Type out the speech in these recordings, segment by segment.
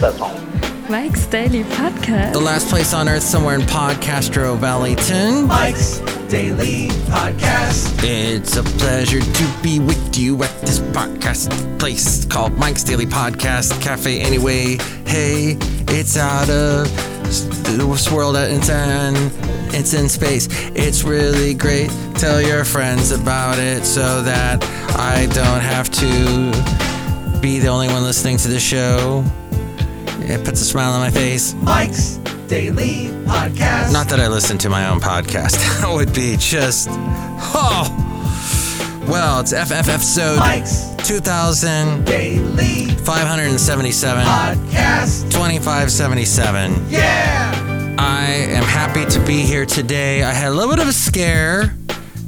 的哦。Mike's Daily Podcast. The last place on earth, somewhere in Podcastro Valleyton. Mike's Daily Podcast. It's a pleasure to be with you at this podcast place called Mike's Daily Podcast Cafe. Anyway, hey, it's out of this world. It's in, it's in space. It's really great. Tell your friends about it so that I don't have to be the only one listening to the show. It puts a smile on my face. Mike's Daily Podcast. Not that I listen to my own podcast. That would be just. Oh! Well, it's FF episode Mike's 2577. Daily Podcast. 2577. Yeah! I am happy to be here today. I had a little bit of a scare.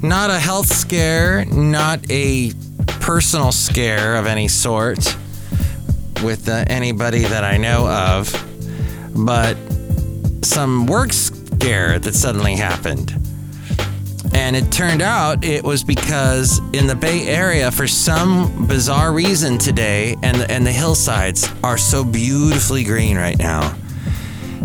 Not a health scare, not a personal scare of any sort with uh, anybody that I know of, but some work scare that suddenly happened. And it turned out it was because in the Bay Area, for some bizarre reason today, and the, and the hillsides are so beautifully green right now.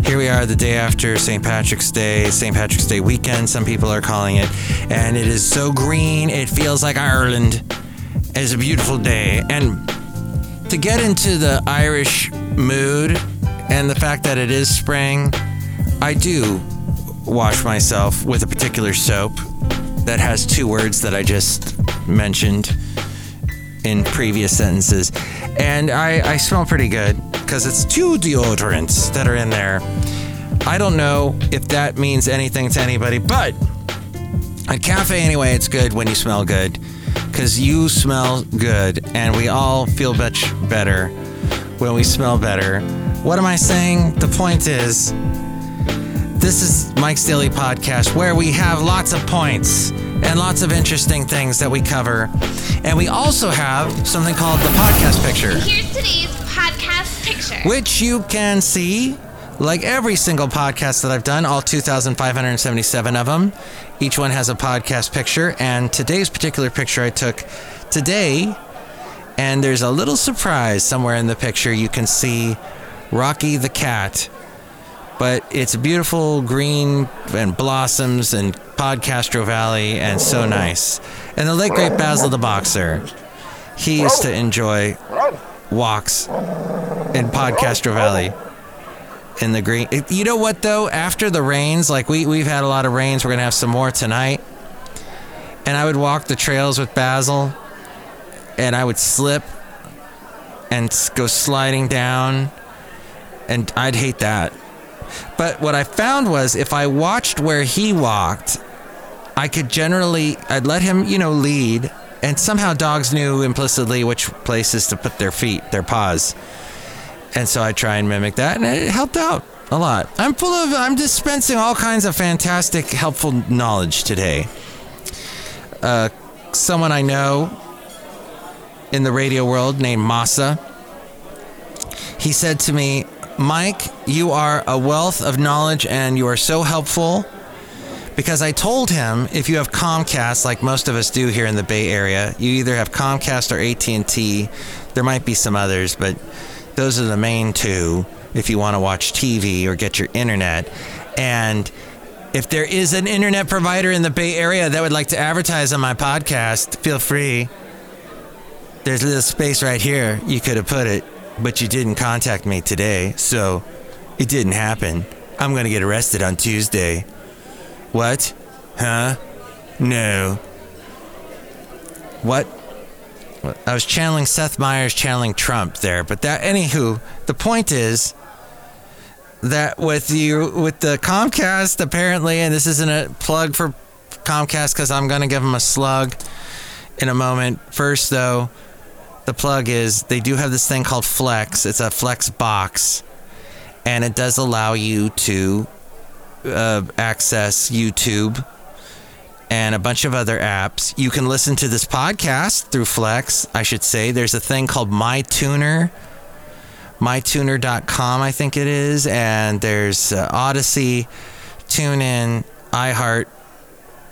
Here we are the day after St. Patrick's Day, St. Patrick's Day weekend, some people are calling it, and it is so green, it feels like Ireland. It's a beautiful day. And to get into the Irish mood and the fact that it is spring, I do wash myself with a particular soap that has two words that I just mentioned in previous sentences. And I, I smell pretty good because it's two deodorants that are in there. I don't know if that means anything to anybody, but at Cafe Anyway, it's good when you smell good because you smell good and we all feel much better when we smell better. What am I saying? The point is, this is Mike's Daily Podcast where we have lots of points and lots of interesting things that we cover. And we also have something called the podcast picture, Here's today's podcast picture. which you can see like every single podcast that I've done, all 2,577 of them. Each one has a podcast picture. And today's particular picture I took today, and there's a little surprise somewhere in the picture. You can see Rocky the cat but it's beautiful green and blossoms and Podcastro Valley and so nice. And the late great Basil the boxer, he used to enjoy walks in Podcastro Valley in the green. You know what though? After the rains, like we we've had a lot of rains, we're gonna have some more tonight. And I would walk the trails with Basil, and I would slip and go sliding down, and I'd hate that. But what I found was if I watched where he walked, I could generally I'd let him, you know, lead, and somehow dogs knew implicitly which places to put their feet, their paws. And so I try and mimic that, and it helped out a lot. I'm full of I'm dispensing all kinds of fantastic, helpful knowledge today. Uh, someone I know in the radio world named Masa. He said to me, Mike, you are a wealth of knowledge and you are so helpful. Because I told him if you have Comcast, like most of us do here in the Bay Area, you either have Comcast or AT&T. There might be some others, but those are the main two if you want to watch TV or get your internet. And if there is an internet provider in the Bay Area that would like to advertise on my podcast, feel free. There's a little space right here. You could have put it, but you didn't contact me today, so it didn't happen. I'm going to get arrested on Tuesday. What? Huh? No. What? I was channeling Seth Meyers, channeling Trump there, but that, anywho, the point is that with you, with the Comcast, apparently, and this isn't a plug for Comcast because I'm going to give them a slug in a moment. First, though, the plug is they do have this thing called Flex. It's a Flex box, and it does allow you to uh, access YouTube and a bunch of other apps. You can listen to this podcast through Flex, I should say. There's a thing called MyTuner, mytuner.com, I think it is. And there's uh, Odyssey, TuneIn, iHeart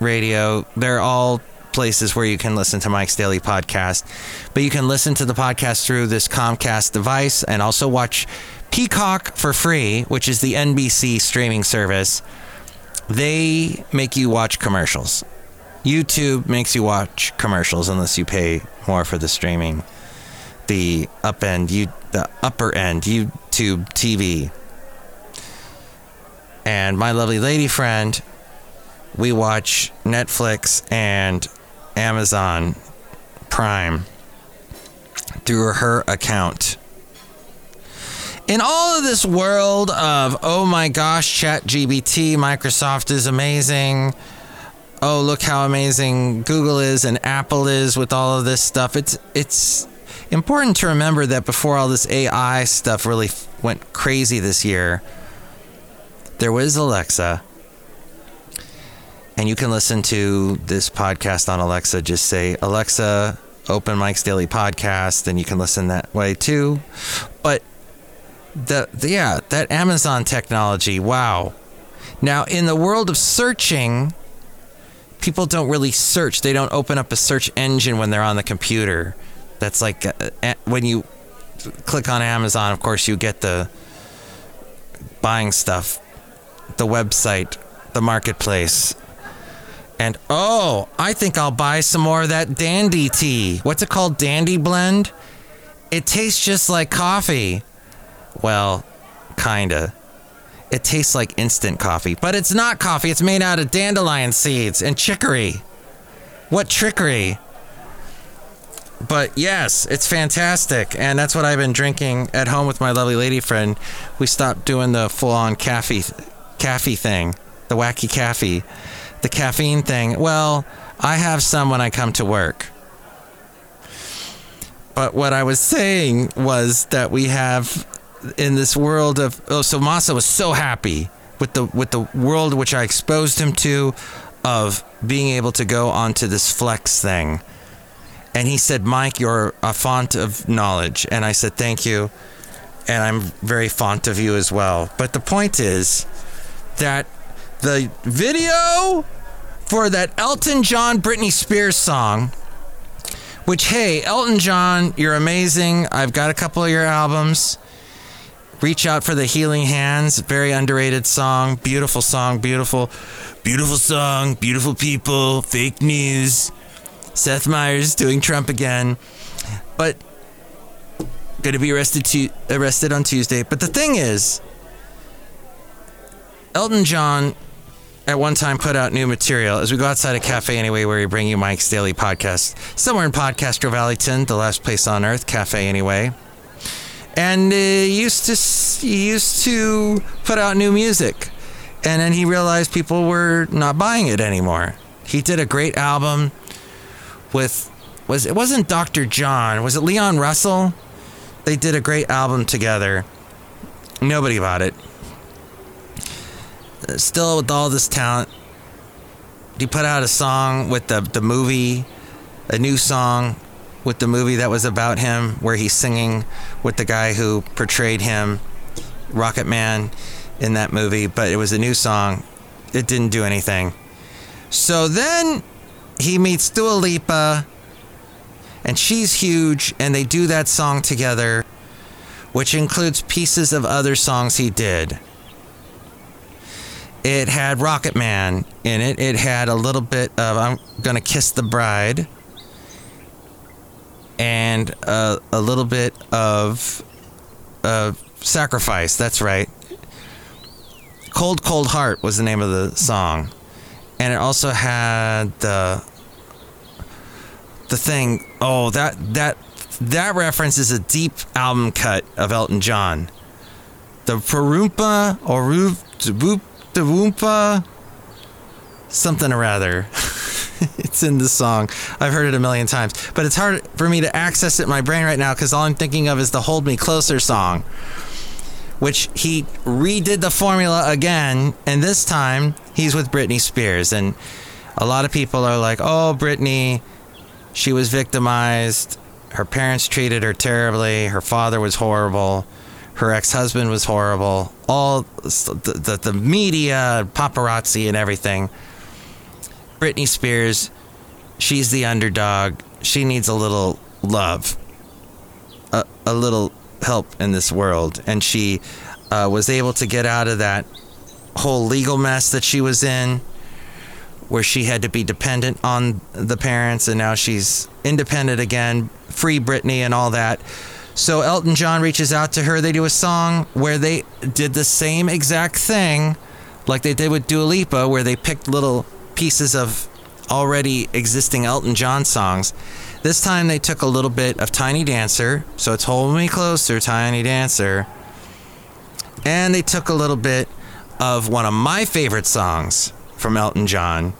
Radio. They're all places where you can listen to Mike's Daily Podcast. But you can listen to the podcast through this Comcast device and also watch Peacock for free, which is the NBC streaming service, they make you watch commercials. YouTube makes you watch commercials unless you pay more for the streaming. The up end, you the upper end YouTube TV. And my lovely lady friend, we watch Netflix and Amazon Prime through her account. In all of this world of, oh my gosh, ChatGPT, Microsoft is amazing. Oh, look how amazing Google is and Apple is with all of this stuff. It's it's important to remember that before all this AI stuff really went crazy this year, there was Alexa. And you can listen to this podcast on Alexa. Just say, Alexa, open Mike's Daily Podcast, and you can listen that way too. But the, the yeah, that Amazon technology, wow. Now, in the world of searching, people don't really search. They don't open up a search engine when they're on the computer. That's like uh, when you click on Amazon, of course, you get the buying stuff, the website, the marketplace. And oh, I think I'll buy some more of that dandy tea. What's it called? Dandy blend? It tastes just like coffee. Well, kinda. It tastes like instant coffee, but it's not coffee. It's made out of dandelion seeds and chicory. What trickery! But yes, it's fantastic, and that's what I've been drinking at home with my lovely lady friend. We stopped doing the full-on caffeine, caffeine thing, the wacky caffeine, the caffeine thing. Well, I have some when I come to work. But what I was saying was that we have in this world of oh, so Masa was so happy with the with the world which I exposed him to of being able to go onto this flex thing. And he said, Mike, you're a font of knowledge. And I said, thank you. And I'm very fond of you as well. But the point is that the video for that Elton John Britney Spears song, which, hey, Elton John, you're amazing. I've got a couple of your albums. Reach out for the Healing Hands, very underrated song, beautiful song, beautiful, beautiful song, beautiful people, fake news. Seth Meyers doing Trump again, but going to be arrested arrested on Tuesday. But the thing is, Elton John at one time put out new material as we go outside a cafe anyway where we bring you Mike's daily podcast somewhere in Podcastro Valleyton, the last place on earth, cafe anyway. And uh, he used to used to put out new music, and then he realized people were not buying it anymore. He did a great album with was it wasn't Dr. John, was it Leon Russell? They did a great album together. Nobody bought it. Still with all this talent, he put out a song with the the movie, a new song with the movie that was about him, where he's singing with the guy who portrayed him, Rocket Man, in that movie. But it was a new song. It didn't do anything. So then he meets Dua Lipa, and she's huge, and they do that song together, which includes pieces of other songs he did. It had Rocket Man in it. It had a little bit of I'm Gonna Kiss the Bride and a, a little bit of uh, Sacrifice. That's right. Cold Cold Heart was the name of the song. And it also had the the thing. Oh, that that that reference is a deep album cut of Elton John. The Parumpa or Roop Whoop the Woompa something or other. it's in the song. I've heard it a million times, but it's hard for me to access it in my brain right now because all I'm thinking of is the Hold Me Closer song, which he redid the formula again, and this time he's with Britney Spears. And a lot of people are like, oh, Britney, she was victimized. Her parents treated her terribly. Her father was horrible. Her ex husband was horrible. All the, the, the media, paparazzi, and everything. Britney Spears, she's the underdog. She needs a little love, a, a little help in this world, and she uh, was able to get out of that whole legal mess that she was in, where she had to be dependent on the parents, and now she's independent again, free Britney, and all that. So Elton John reaches out to her. They do a song where they did the same exact thing, like they did with Dua Lipa, where they picked little pieces of already existing Elton John songs. This time they took a little bit of Tiny Dancer, so it's Hold Me Closer, Tiny Dancer. And they took a little bit of one of my favorite songs from Elton John,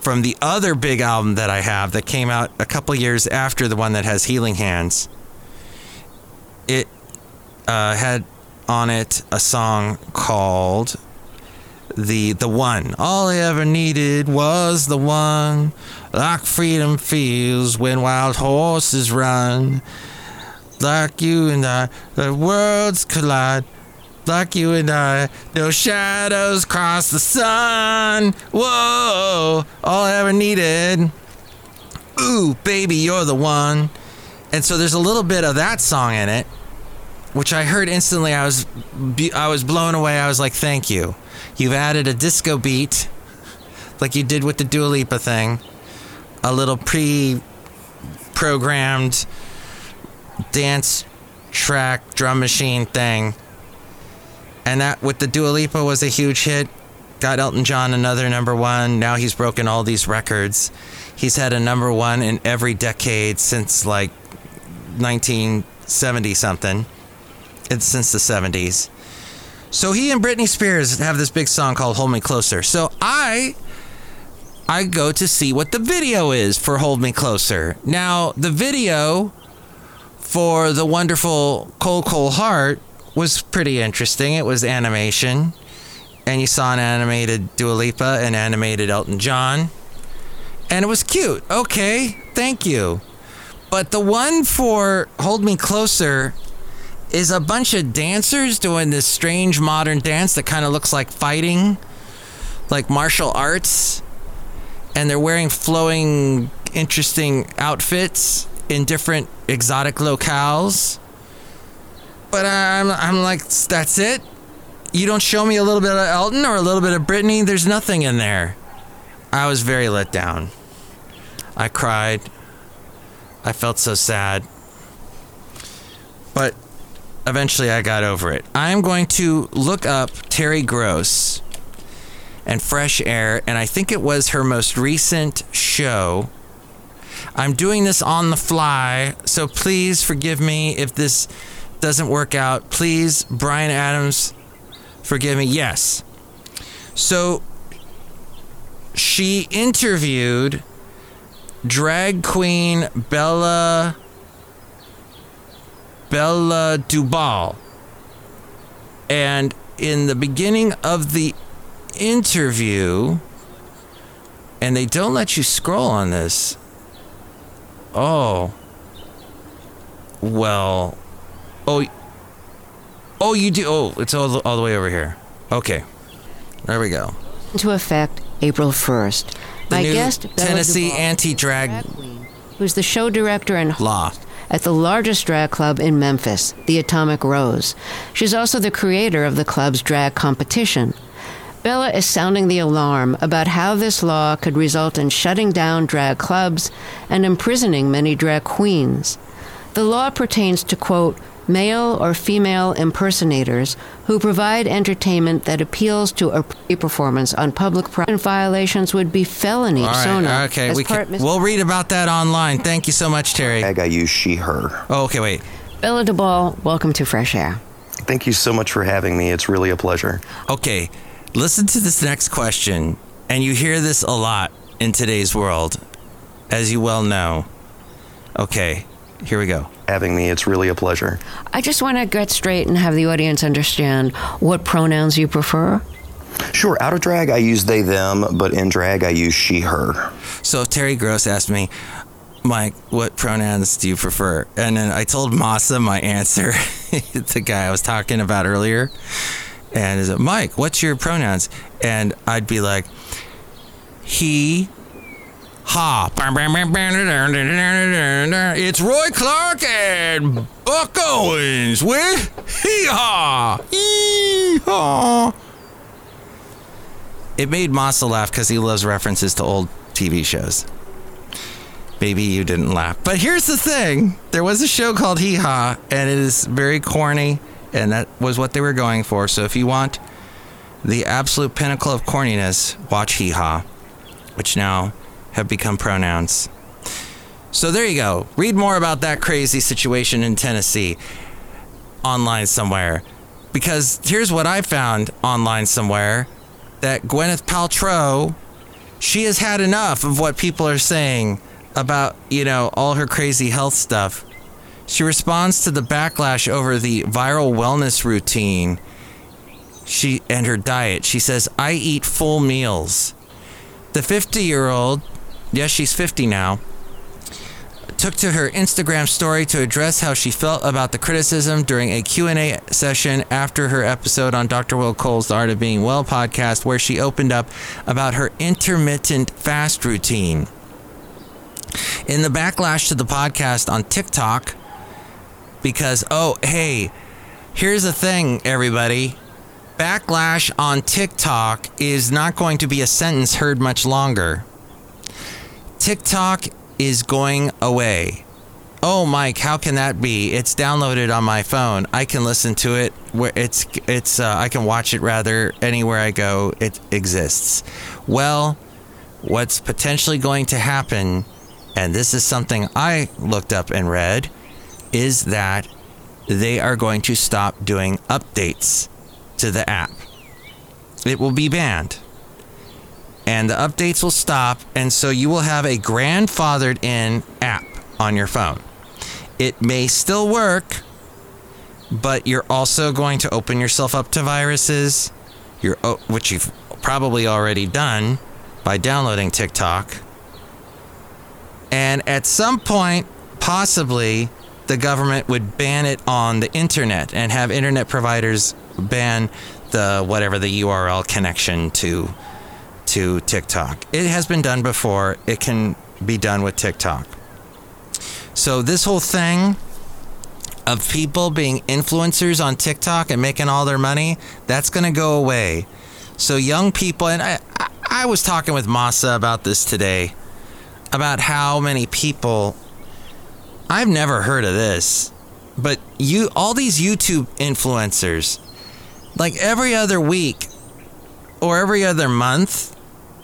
from the other big album that I have that came out a couple years after the one that has Healing Hands. It uh, had on it a song called the the one. All I ever needed was the one. Like freedom feels when wild horses run. Like you and I, the worlds collide. Like you and I, no shadows cross the sun. Whoa, all I ever needed. Ooh, baby, you're the one. And so there's a little bit of that song in it, which I heard instantly. I was, I was blown away. I was like, thank you. You've added a disco beat, like you did with the Dua Lipa thing, a little pre-programmed dance track drum machine thing, and that with the Dua Lipa was a huge hit. Got Elton John another number one. Now he's broken all these records. He's had a number one in every decade since like 1970 something. It's since the 70s. So he and Britney Spears have this big song called Hold Me Closer. So I I go to see what the video is for Hold Me Closer. Now, the video for the wonderful Cold Cold Heart was pretty interesting. It was animation. And you saw an animated Dua Lipa and animated Elton John. And it was cute. Okay, thank you. But the one for Hold Me Closer is a bunch of dancers doing this strange modern dance that kind of looks like fighting, like martial arts. And they're wearing flowing, interesting outfits in different exotic locales. But I'm, I'm like, that's it? You don't show me a little bit of Elton or a little bit of Britney? There's nothing in there. I was very let down. I cried. I felt so sad. Eventually I got over it. I'm going to look up Terry Gross and Fresh Air, and I think it was her most recent show. I'm doing this on the fly, so please forgive me if this doesn't work out. Please, Bryan Adams, forgive me. Yes. So she interviewed drag queen Bella Bella DuBalle. And in the beginning of the interview, and they don't let you scroll on this. Oh. Well. Oh. Oh, you do. Oh, it's all, all the way over here. Okay. There we go. Into effect April 1st. The My guest, Tennessee anti-drag queen, who's the show director and law. At the largest drag club in Memphis, the Atomic Rose. She's also the creator of the club's drag competition. Bella is sounding the alarm about how this law could result in shutting down drag clubs and imprisoning many drag queens. The law pertains to, quote, male or female impersonators who provide entertainment that appeals to a performance on public property. Violations would be felony. All so right. now, Okay. We part can, Mr. we'll read about that online. Thank you so much, Terry. I use she, her. Oh, okay. Wait. Bella DuBalle, welcome to Fresh Air. Thank you so much for having me. It's really a pleasure. Okay, listen to this next question, and you hear this a lot in today's world, as you well know. Okay, here we go. Having me, it's really a pleasure. I just want to get straight and have the audience understand what pronouns you prefer. Sure, out of drag, I use they, them, but in drag, I use she, her. So Terry Gross asked me, Mike, what pronouns do you prefer? And then I told Masa my answer, the guy I was talking about earlier. And is it Mike? What's your pronouns? And I'd be like, he, ha. It's Roy Clark and Buck Owens with Hee Haw! Hee Haw! It made Masa laugh because he loves references to old TV shows. Maybe you didn't laugh. But here's the thing there was a show called Hee Haw, and it is very corny, and that was what they were going for. So if you want the absolute pinnacle of corniness, watch Hee Haw, which now have become pronouns. So there you go. Read more about that crazy situation in Tennessee online somewhere. Because here's what I found online somewhere that Gwyneth Paltrow, she has had enough of what people are saying about, you know, all her crazy health stuff. She responds to the backlash over the viral wellness routine she and her diet. She says, "I eat full meals." The 50-year-old, yes, she's 50 now, took to her Instagram story to address how she felt about the criticism during a Q&A session after her episode on Dr. Will Cole's The Art of Being Well podcast where she opened up about her intermittent fast routine. In the backlash to the podcast on TikTok because oh, hey, here's the thing everybody. Backlash on TikTok is not going to be a sentence heard much longer. TikTok is going away. Oh, Mike, how can that be? It's downloaded on my phone. I can listen to it where it's it's uh, I can watch it rather anywhere I go. It exists. Well, what's potentially going to happen, and this is something I looked up and read, is that they are going to stop doing updates to the app. It will be banned and the updates will stop, and so you will have a grandfathered in app on your phone. It may still work, but you're also going to open yourself up to viruses, you're, oh, which you've probably already done by downloading TikTok. And at some point, possibly, the government would ban it on the internet and have internet providers ban the whatever the URL connection to to TikTok. It has been done before. It can be done with TikTok. So this whole thing of people being influencers on TikTok and making all their money, that's going to go away. So young people, and I, I was talking with Masa about this today, about how many people. I've never heard of this, but you, all these YouTube influencers, like every other week or every other month,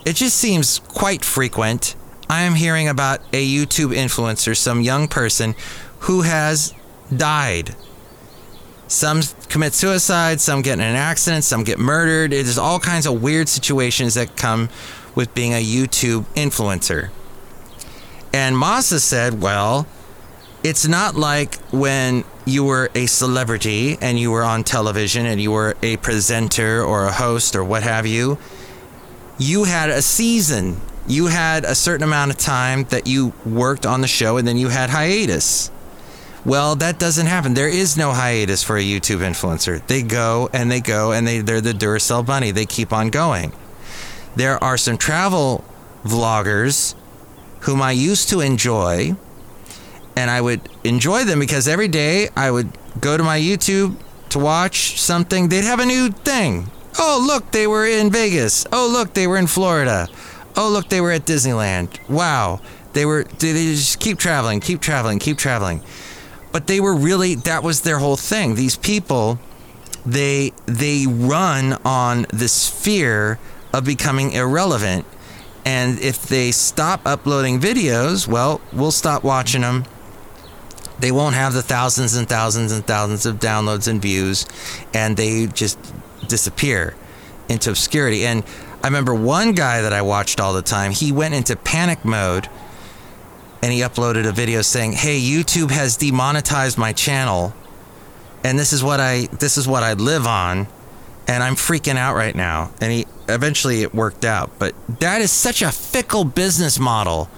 it just seems quite frequent. I am hearing about a YouTube influencer, some young person who has died. Some commit suicide, some get in an accident, some get murdered. There's all kinds of weird situations that come with being a YouTube influencer. And Masa said, well, it's not like when you were a celebrity and you were on television and you were a presenter or a host or what have you you had a season. You had a certain amount of time that you worked on the show and then you had hiatus. Well, that doesn't happen. There is no hiatus for a YouTube influencer. They go and they go and they, they're the Duracell bunny. They keep on going. There are some travel vloggers whom I used to enjoy, and I would enjoy them because every day I would go to my YouTube to watch something. They'd have a new thing. Oh, look, they were in Vegas. Oh, look, they were in Florida. Oh, look, they were at Disneyland. Wow. They were, they just keep traveling, keep traveling, keep traveling. But they were really, that was their whole thing. These people, they, they run on this fear of becoming irrelevant. And if they stop uploading videos, well, we'll stop watching them. They won't have the thousands and thousands and thousands of downloads and views. And they just disappear into obscurity. And I remember one guy that I watched all the time, he went into panic mode and he uploaded a video saying, "Hey, YouTube has demonetized my channel and this is what I this is what I live on and I'm freaking out right now." And he eventually it worked out, but that is such a fickle business model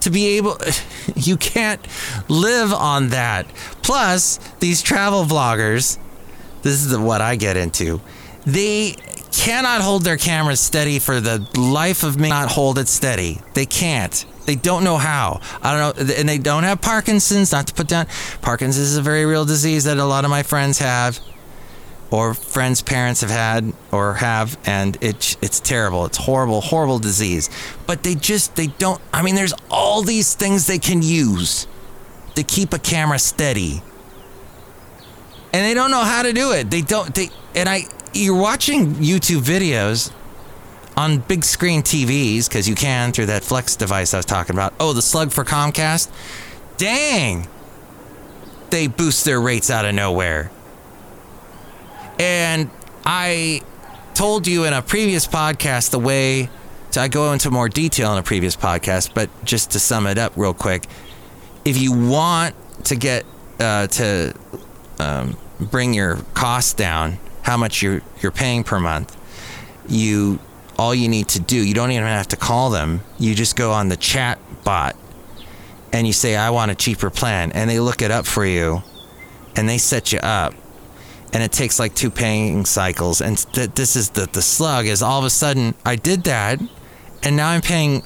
to be able you can't live on that. Plus, these travel vloggers, this is what I get into they cannot hold their cameras steady for the life of me. Not hold it steady. They can't. They don't know how. I don't know, and they don't have Parkinson's. Not to put down, Parkinson's is a very real disease that a lot of my friends have, or friends' parents have had or have, and it's it's terrible. It's horrible, horrible disease. But they just they don't. I mean, there's all these things they can use to keep a camera steady, and they don't know how to do it. They don't. They and I. You're watching YouTube videos on big screen TVs because you can through that Flex device I was talking about. Oh, the slug for Comcast. Dang. They boost their rates out of nowhere. And I told you in a previous podcast the way to, I go into more detail in a previous podcast, but just to sum it up real quick, if you want to get uh, to um, bring your costs down, how much you're you're paying per month, you all you need to do, you don't even have to call them. You just go on the chat bot and you say, I want a cheaper plan. And they look it up for you and they set you up. And it takes like two paying cycles. And th- this is the, the slug is all of a sudden I did that. And now I'm paying.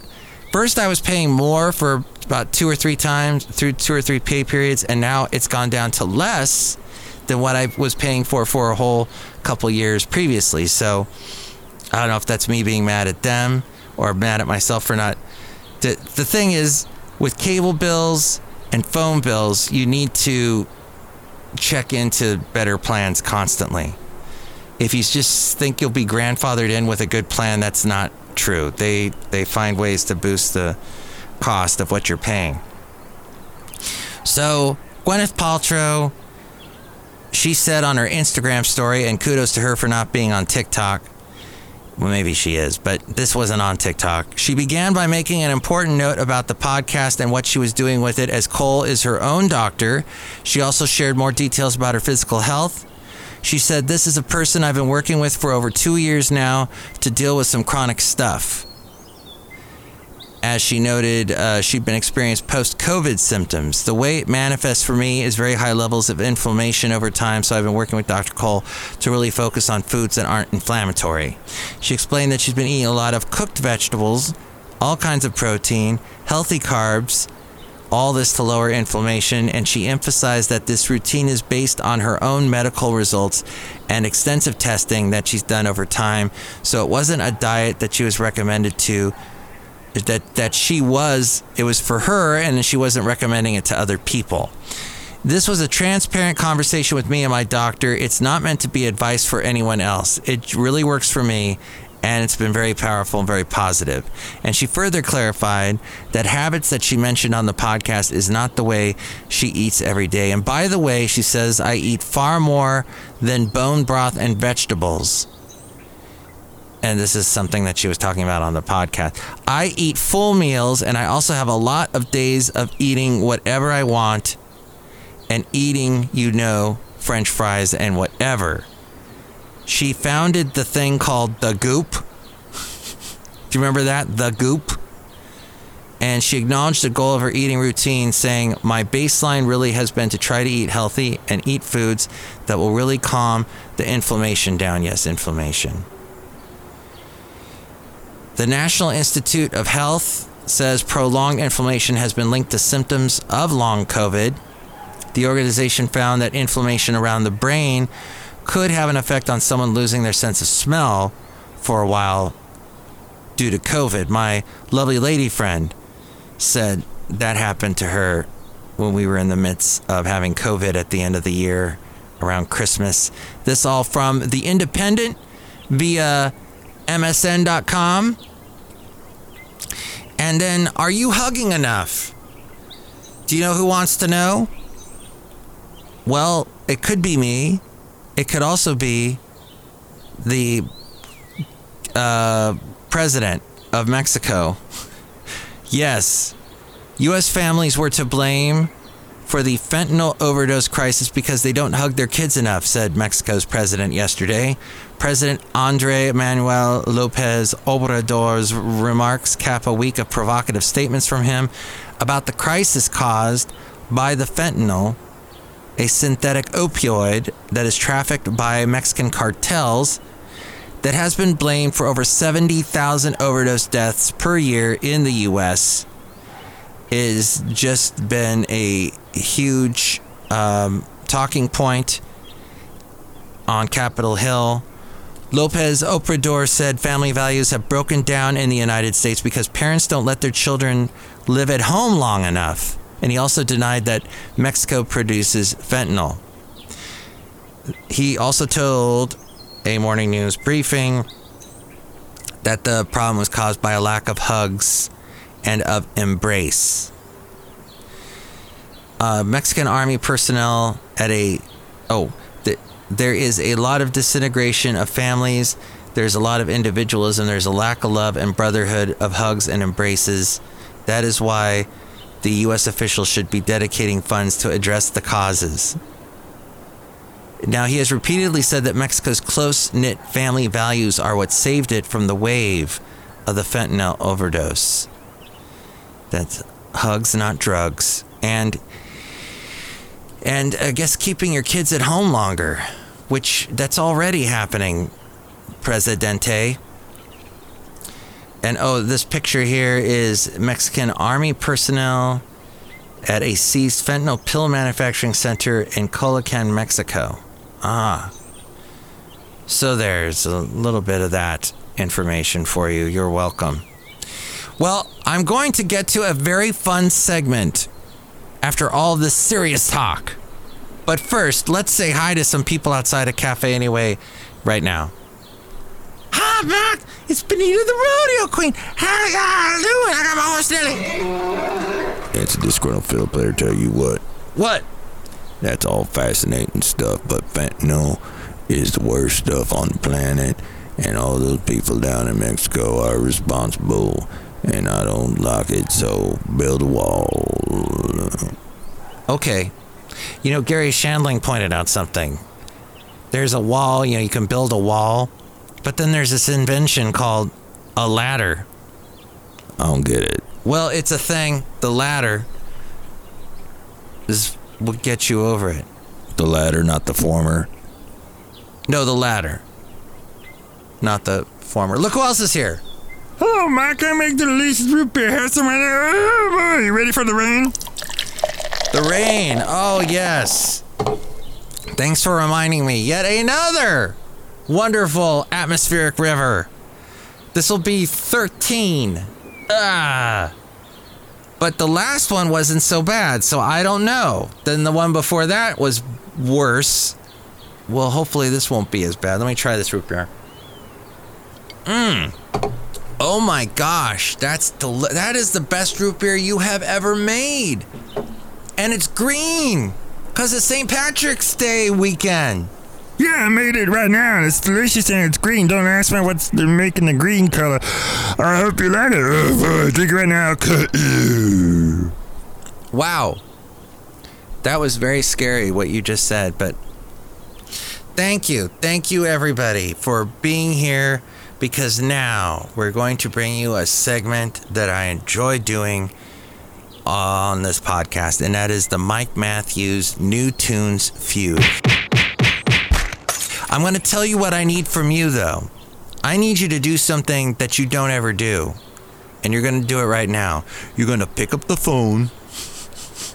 First, I was paying more for about two or three times through two or three pay periods. And now it's gone down to less than what I was paying for for a whole couple years previously. So, I don't know if that's me being mad at them or mad at myself for not. The, the thing is, with cable bills and phone bills, you need to check into better plans constantly. If you just think you'll be grandfathered in with a good plan, that's not true. They they find ways to boost the cost of what you're paying. So Gwyneth Paltrow, she said on her Instagram story, and kudos to her for not being on TikTok well, maybe she is, but this wasn't on TikTok. She began by making an important note about the podcast and what she was doing with it, as Cole is her own doctor. She also shared more details about her physical health. She said, This is a person I've been working with for over two years now to deal with some chronic stuff. As she noted, uh, she'd been experiencing post COVID symptoms. The way it manifests for me is very high levels of inflammation over time, so I've been working with Dr. Cole to really focus on foods that aren't inflammatory. She explained that she's been eating a lot of cooked vegetables, all kinds of protein, healthy carbs, all this to lower inflammation, and she emphasized that this routine is based on her own medical results and extensive testing that she's done over time. So it wasn't a diet that she was recommended to that that she was it was for her and she wasn't recommending it to other people. This was a transparent conversation with me and my doctor. It's not meant to be advice for anyone else. It really works for me and it's been very powerful and very positive. And she further clarified that habits that she mentioned on the podcast is not the way she eats every day. And by the way, she says, I eat far more than bone broth and vegetables and this is something that she was talking about on the podcast. I eat full meals and I also have a lot of days of eating whatever I want and eating, you know, french fries and whatever. She founded the thing called The Goop. Do you remember that? The Goop? And she acknowledged the goal of her eating routine, saying, My baseline really has been to try to eat healthy and eat foods that will really calm the inflammation down. Yes, inflammation. The National Institute of Health says prolonged inflammation has been linked to symptoms of long COVID. The organization found that inflammation around the brain could have an effect on someone losing their sense of smell for a while due to COVID. My lovely lady friend said that happened to her when we were in the midst of having COVID at the end of the year around Christmas. This all from The Independent via MSN.com. And then, are you hugging enough? Do you know who wants to know? Well, it could be me. It could also be the uh, president of Mexico. yes, U.S. families were to blame for the fentanyl overdose crisis because they don't hug their kids enough, said Mexico's president yesterday. President Andre Manuel Lopez Obrador's remarks cap a week of provocative statements from him about the crisis caused by the fentanyl, a synthetic opioid that is trafficked by Mexican cartels that has been blamed for over 70,000 overdose deaths per year in the U.S. is just been a huge um, talking point on Capitol Hill. Lopez Obrador said family values have broken down in the United States because parents don't let their children live at home long enough. And he also denied that Mexico produces fentanyl. He also told a morning news briefing that the problem was caused by a lack of hugs and of embrace. Uh, Mexican army personnel at a oh, there is a lot of disintegration of families. There's a lot of individualism. There's a lack of love and brotherhood of hugs and embraces. That is why the U.S. officials should be dedicating funds to address the causes. Now, he has repeatedly said that Mexico's close knit family values are what saved it from the wave of the fentanyl overdose. That's hugs, not drugs. And and I guess keeping your kids at home longer, which that's already happening, Presidente. And oh, this picture here is Mexican army personnel at a seized fentanyl pill manufacturing center in Culiacán, Mexico. Ah. So there's a little bit of that information for you. You're welcome. Well, I'm going to get to a very fun segment after all this serious talk. But first, let's say hi to some people outside a cafe anyway, right now. Hi, Mac. It's Benita the Rodeo Queen. How you doing? I got my horse Nelly. It's a disgruntled fiddle player, tell you what. What? That's all fascinating stuff, but fentanyl is the worst stuff on the planet, and all those people down in Mexico are responsible, and I don't like it, so build a wall. Okay. You know, Garry Shandling pointed out something. There's a wall, you know, you can build a wall, but then there's this invention called a ladder. I don't get it. Well, it's a thing. The ladder is what gets you over it. The latter, not the former. No, the ladder. Not the former. Look who else is here. Oh, Mike, I make the delicious root beer. Have some right there. Oh. You ready for the rain? The rain. Oh, yes. Thanks for reminding me. Yet another wonderful atmospheric river. This will be 13. Ah. But the last one wasn't so bad, so I don't know. Then the one before that was worse. Well, hopefully this won't be as bad. Let me try this root beer. Mmm. Oh my gosh, that's deli- that is the best root beer you have ever made. And it's green cuz it's St. Patrick's Day weekend. Yeah, I made it right now, and it's delicious and it's green. Don't ask me what's they're making the green color. I hope you like it. Oh. Drink it right now. Cut you. Wow. That was very scary what you just said, but thank you. Thank you everybody for being here because now we're going to bring you a segment that I enjoy doing on this podcast, and that is the Mike Matthews New Tunes Feud. I'm going to tell you what I need from you, though. I need you to do something that you don't ever do, and you're going to do it right now. You're going to pick up the phone.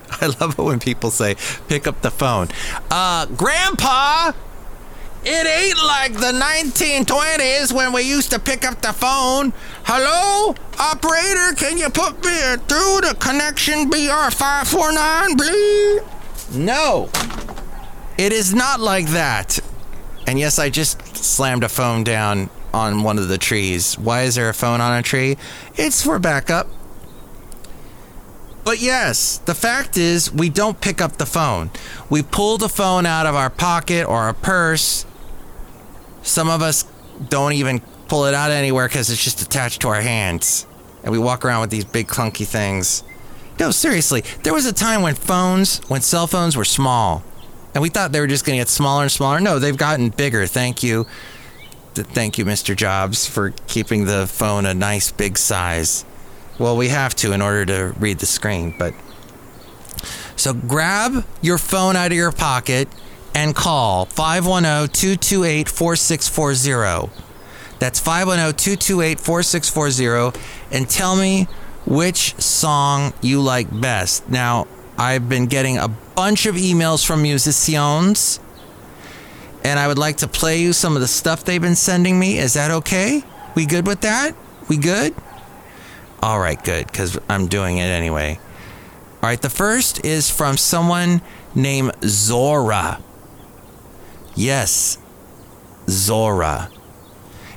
I love it when people say, pick up the phone. Uh, Grandpa! It ain't like the 1920s when we used to pick up the phone. Hello? Operator, can you put me through the connection BR549, please? No. It is not like that. And yes, I just slammed a phone down on one of the trees. Why is there a phone on a tree? It's for backup. But yes, the fact is, we don't pick up the phone. We pull the phone out of our pocket or our purse. Some of us don't even pull it out anywhere because it's just attached to our hands. And we walk around with these big clunky things. No, seriously, there was a time when phones, when cell phones were small. And we thought they were just going to get smaller and smaller. No, they've gotten bigger. Thank you. Thank you, Mr. Jobs, for keeping the phone a nice big size. Well, we have to in order to read the screen, but. So grab your phone out of your pocket and call 510 228 4640. That's 510 228 4640 and tell me which song you like best. Now, I've been getting a bunch of emails from musicians and I would like to play you some of the stuff they've been sending me. Is that okay? We good with that? We good? All right, good, because I'm doing it anyway. All right, the first is from someone named Zora. Yes, Zohra.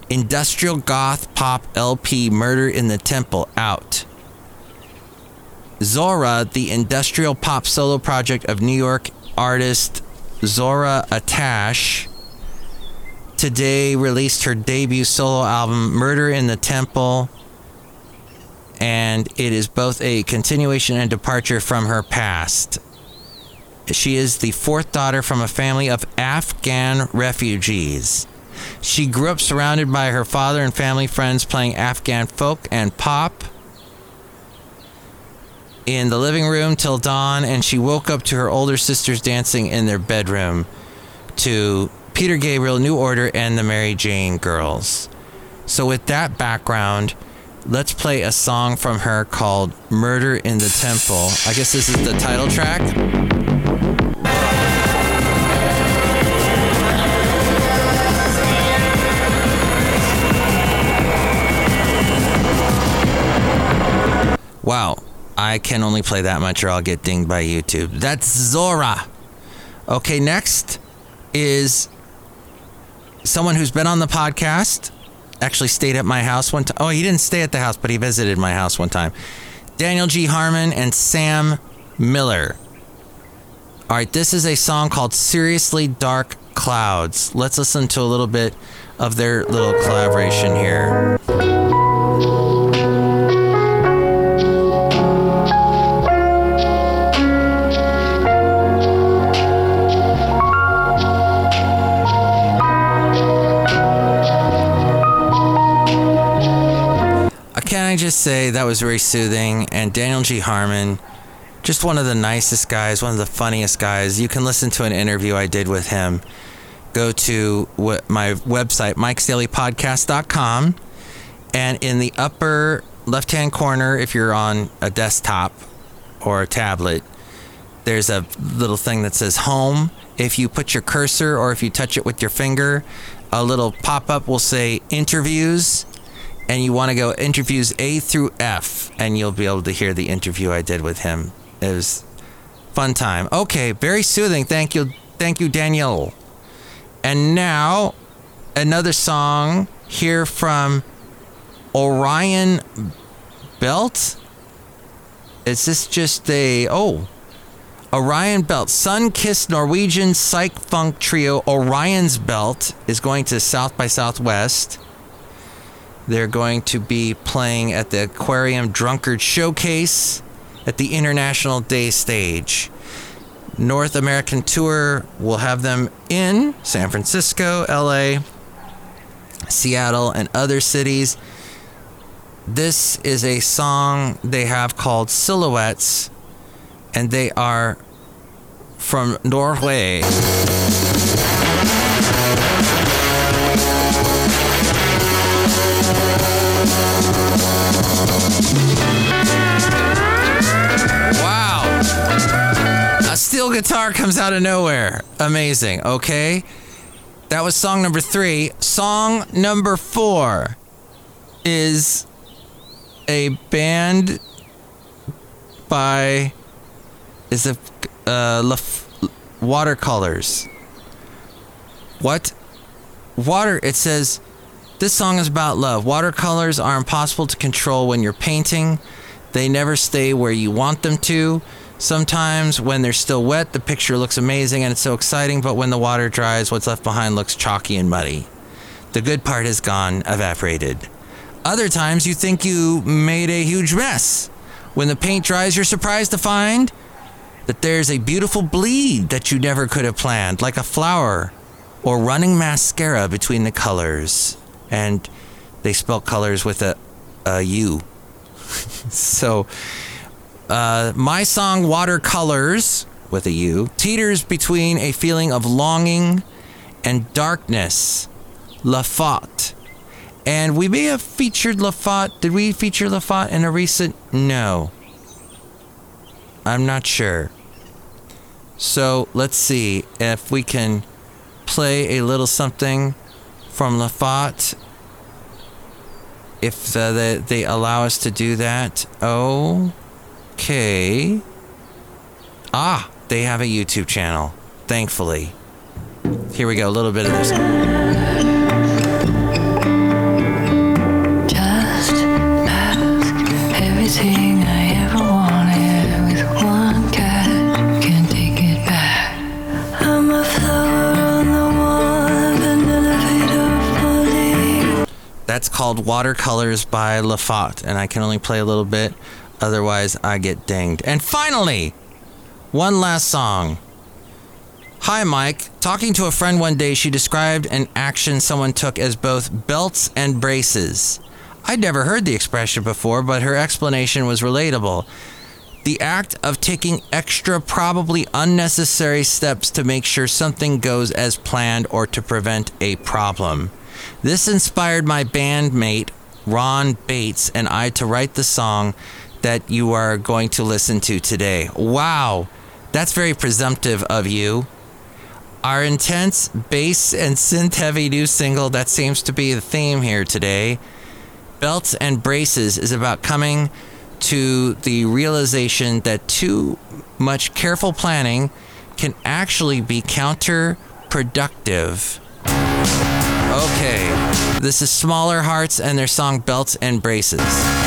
Industrial Goth Pop LP Murder in the Temple out. Zohra, the industrial pop solo project of New York artist Zohra Atash, today released her debut solo album, Murder in the Temple, and it is both a continuation and departure from her past. She is the fourth daughter from a family of Afghan refugees. She grew up surrounded by her father and family friends playing Afghan folk and pop in the living room till dawn, and she woke up to her older sisters dancing in their bedroom to Peter Gabriel, New Order, and the Mary Jane Girls. So, with that background, let's play a song from her called Murder in the Temple. I guess this is the title track. Wow, I can only play that much or I'll get dinged by YouTube. That's Zohra. Okay, next is someone who's been on the podcast. Actually, stayed at my house one time. Oh, he didn't stay at the house, but he visited my house one time. Daniel G. Harmann and Sam Miller. All right, this is a song called Seriously Dark Clouds. Let's listen to a little bit of their little collaboration here. Say that was very soothing? And Daniel G. Harmann, just one of the nicest guys, one of the funniest guys. You can listen to an interview I did with him. Go to what, my website, mikesdailypodcast.com. And in the upper left hand corner, if you're on a desktop or a tablet, there's a little thing that says home. If you put your cursor or if you touch it with your finger, a little pop up will say interviews and you want to go interviews A through F, and you'll be able to hear the interview I did with him. It was fun time. Okay, very soothing. Thank you, thank you, Daniel. And now another song here from Orion Belt. Is this just a oh? Orion Belt, Sun Kissed Norwegian Psych Funk Trio Orion's Belt is going to South by Southwest. They're going to be playing at the Aquarium Drunkard Showcase at the International Day Stage. North American Tour will have them in San Francisco, LA, Seattle, and other cities. This is a song they have called Silhouettes, and they are from Norway. Guitar comes out of nowhere. Amazing. Okay. That was song number three. Song number four is a band by is it uh, Laf- watercolors. What? Water. It says this song is about love. Watercolors are impossible to control when you're painting. They never stay where you want them to. Sometimes, when they're still wet, the picture looks amazing and it's so exciting, but when the water dries, what's left behind looks chalky and muddy. The good part is gone, evaporated. Other times, you think you made a huge mess. When the paint dries, you're surprised to find that there's a beautiful bleed that you never could have planned, like a flower or running mascara between the colors. And they spell colors with a, a U. so, uh, my song Watercolors with a U teeters between a feeling of longing and darkness, La Faute, And we may have featured Lafont. Did we feature Lafont in a recent? No. I'm not sure. So let's see if we can play a little something from Lafont. If uh, they, they allow us to do that. Okay. Ah, they have a YouTube channel, thankfully. Here we go, a little bit of this. Just ask everything I ever wanted with one catch. Can't take it back. I'm a flower on the wall of an elevator falling. That's called Watercolors by Lafont, and I can only play a little bit, otherwise, I get dinged. And finally, one last song. Hi, Mike. Talking to a friend one day, she described an action someone took as both belts and braces. I'd never heard the expression before, but her explanation was relatable. The act of taking extra, probably unnecessary steps to make sure something goes as planned or to prevent a problem. This inspired my bandmate, Ron Bates, and I to write the song that you are going to listen to today. Wow, that's very presumptive of you. Our intense bass and synth heavy new single that seems to be the theme here today, Belts and Braces, is about coming to the realization that too much careful planning can actually be counterproductive. Okay, this is Smaller Hearts and their song Belts and Braces.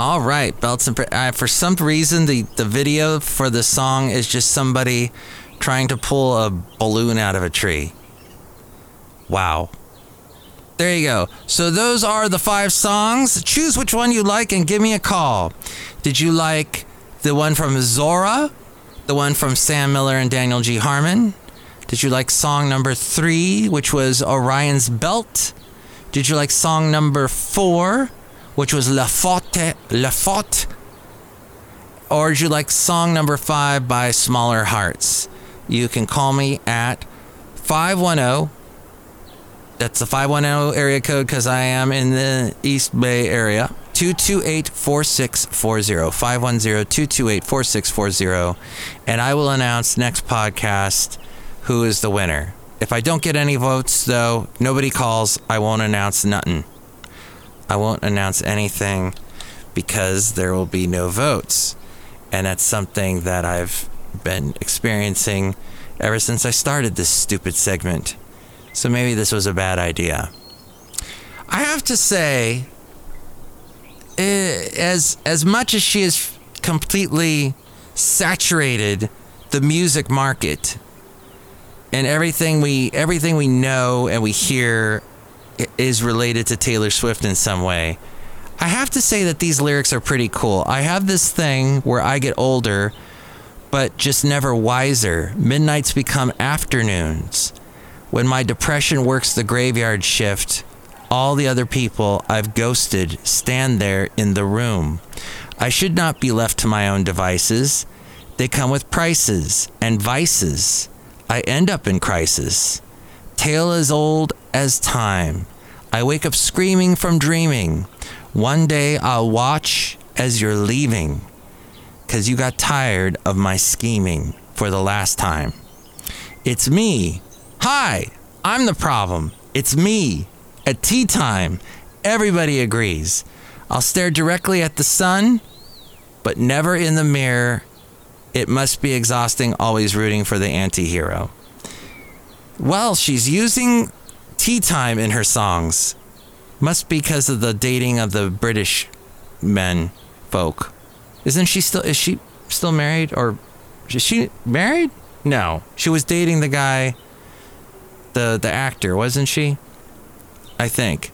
All right, belts and uh, for some reason the the video for the song is just somebody trying to pull a balloon out of a tree. Wow. There you go. So those are the five songs. Choose which one you like and give me a call. Did you like the one from Zohra? The one from Sam Miller and Daniel G. Harmann? Did you like song number three, which was Orion's Belt? Did you like song number four, which was La Faute, La Faute? Or did you like song number five by Smaller Hearts? You can call me at 510. That's the 510 area code because I am in the East Bay area. 228 4640. 510 228 4640. And I will announce next podcast who is the winner. If I don't get any votes, though, nobody calls, I won't announce nothing. I won't announce anything because there will be no votes. And that's something that I've been experiencing ever since I started this stupid segment. So maybe this was a bad idea. I have to say, Eh, as as much as she has completely saturated the music market and everything we everything we know and we hear is related to Taylor Swift in some way. I have to say that these lyrics are pretty cool. I have this thing where I get older but just never wiser. Midnights become afternoons. When my depression works the graveyard shift, all the other people I've ghosted stand there in the room. I should not be left to my own devices. They come with prices and vices. I end up in crisis. Tale as old as time. I wake up screaming from dreaming. One day I'll watch as you're leaving because you got tired of my scheming for the last time. It's me. Hi, I'm the problem. It's me. At tea time, everybody agrees. I'll stare directly at the sun, but never in the mirror. It must be exhausting always rooting for the anti hero. Well, she's using tea time in her songs. Must be because of the dating of the British men folk. Isn't she still is she still married or is she married? No. She was dating the guy the the actor, wasn't she? I think.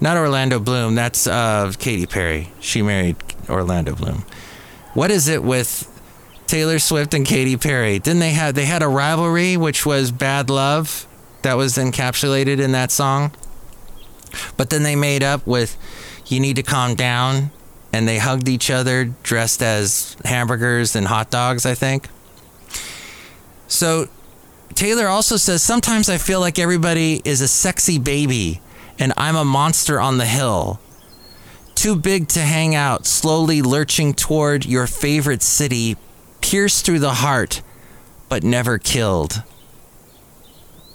Not Orlando Bloom, that's uh Katy Perry. She married Orlando Bloom. What is it with Taylor Swift and Katy Perry? Didn't they have they had a rivalry which was bad love that was encapsulated in that song? But then they made up with You need to calm down. And they hugged each other dressed as hamburgers and hot dogs, I think. So Taylor also says sometimes I feel like everybody is a sexy baby and I'm a monster on the hill. Too big to hang out, slowly lurching toward your favorite city, pierced through the heart, but never killed.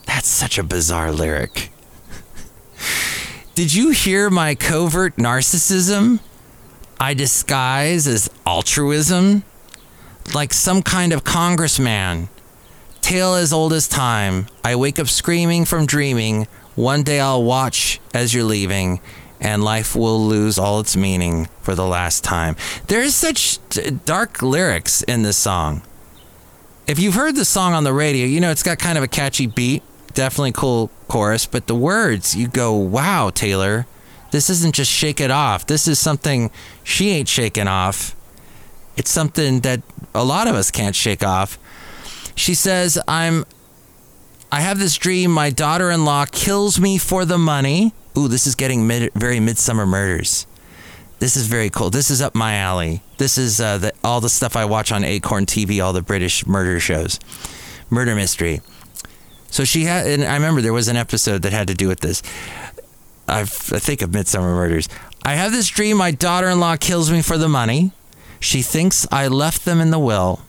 That's such a bizarre lyric. Did you hear my covert narcissism? I disguise as altruism? Like some kind of congressman. Tale as old as time. I wake up screaming from dreaming. One day I'll watch as you're leaving, and life will lose all its meaning for the last time. There's such d- dark lyrics in this song. If you've heard the song on the radio, you know it's got kind of a catchy beat, definitely cool chorus, but the words, you go, wow, Taylor, this isn't just shake it off. This is something she ain't shaking off. It's something that a lot of us can't shake off. She says, I'm I have this dream my daughter-in-law kills me for the money. Ooh, this is getting mid- very Midsomer murders. This is very cool. This is up my alley. This is uh, the, all the stuff I watch on Acorn TV, all the British murder shows, murder mystery. So she had, and I remember there was an episode that had to do with this. I've, I think of Midsomer Murders. I have this dream my daughter in law kills me for the money. She thinks I left them in the will.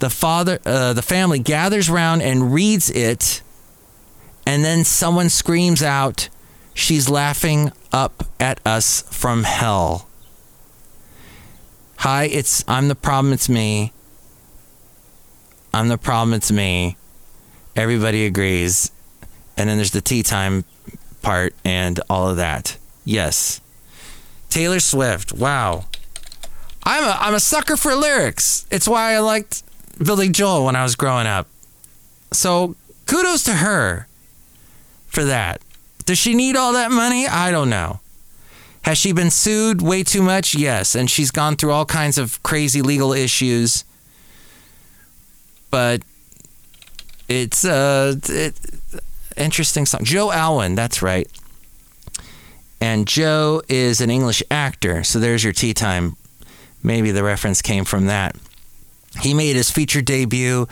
The father, uh, the family gathers round and reads it, and then someone screams out, She's laughing up at us from hell. Hi, it's I'm the problem, it's me. I'm the problem, it's me. Everybody agrees. And then there's the tea time part and all of that. Yes. Taylor Swift. Wow. I'm a I'm a sucker for lyrics. It's why I liked Billy Joel when I was growing up. So kudos to her for that. Does she need all that money? I don't know. Has she been sued way too much? Yes, and she's gone through all kinds of crazy legal issues. But it's uh it, interesting song. Joe Alwyn, that's right. And Joe is an English actor, so there's your tea time. Maybe the reference came from that. He made his feature debut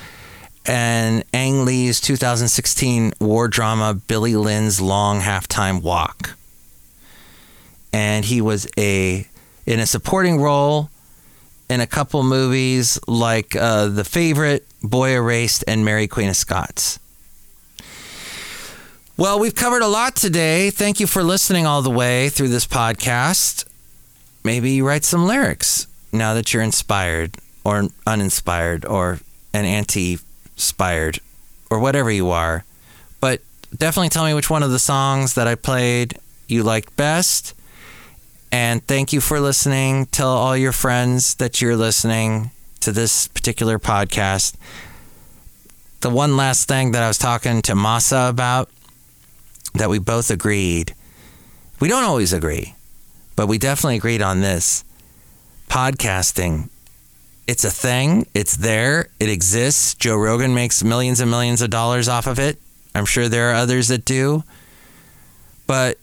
in Ang Lee's 2016 war drama Billy Lynn's Long Halftime Walk. And he was a in a supporting role in a couple movies like uh, The Favorite, Boy Erased, and Mary Queen of Scots. Well, we've covered a lot today. Thank you for listening all the way through this podcast. Maybe you write some lyrics now that you're inspired or uninspired or an anti inspired or whatever you are. But definitely tell me which one of the songs that I played you liked best. And thank you for listening. Tell all your friends that you're listening to this particular podcast. The one last thing that I was talking to Masa about that we both agreed. We don't always agree, but we definitely agreed on this. Podcasting, it's a thing, it's there, it exists. Joe Rogan makes millions and millions of dollars off of it. I'm sure there are others that do. But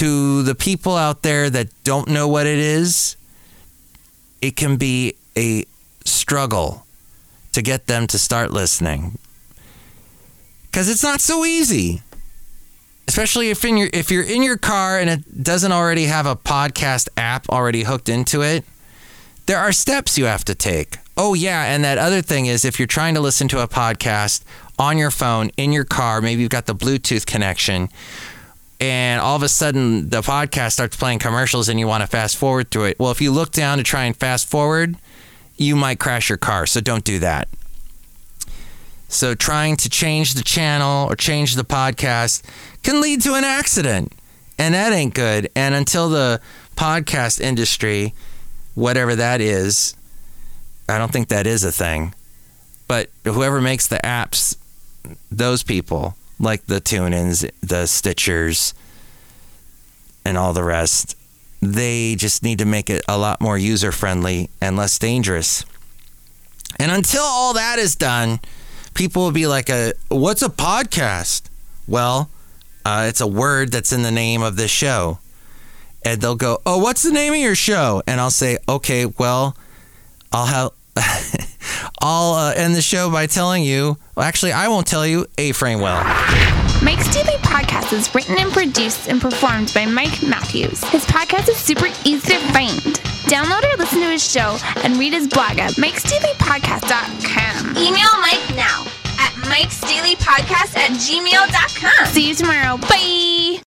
to the people out there that don't know what it is, it can be a struggle to get them to start listening. Cuz it's not so easy especially if in your if you're in your car and it doesn't already have a podcast app already hooked into it there are steps you have to take oh yeah and that other thing is if you're trying to listen to a podcast on your phone in your car maybe you've got the bluetooth connection and all of a sudden the podcast starts playing commercials and you want to fast forward through it well if you look down to try and fast forward you might crash your car so don't do that so trying to change the channel or change the podcast can lead to an accident. And that ain't good. And until the podcast industry, whatever that is, I don't think that is a thing. But whoever makes the apps, those people, like the TuneIns, the Stitchers, and all the rest, they just need to make it a lot more user friendly and less dangerous. And until all that is done, people will be like, a, "What's a podcast?" Well, uh, it's a word that's in the name of this show. And they'll go, "Oh, what's the name of your show?" And I'll say, "Okay, well, I'll have." I'll uh, end the show by telling you. Well, actually, I won't tell you. A frame well. Mike's Daily Podcast is written and produced and performed by Mike Matthews. His podcast is super easy to find. Download or listen to his show and read his blog at mikesdailypodcast.com. Email Mike now at mikesdailypodcast at gmail.com. See you tomorrow. Bye.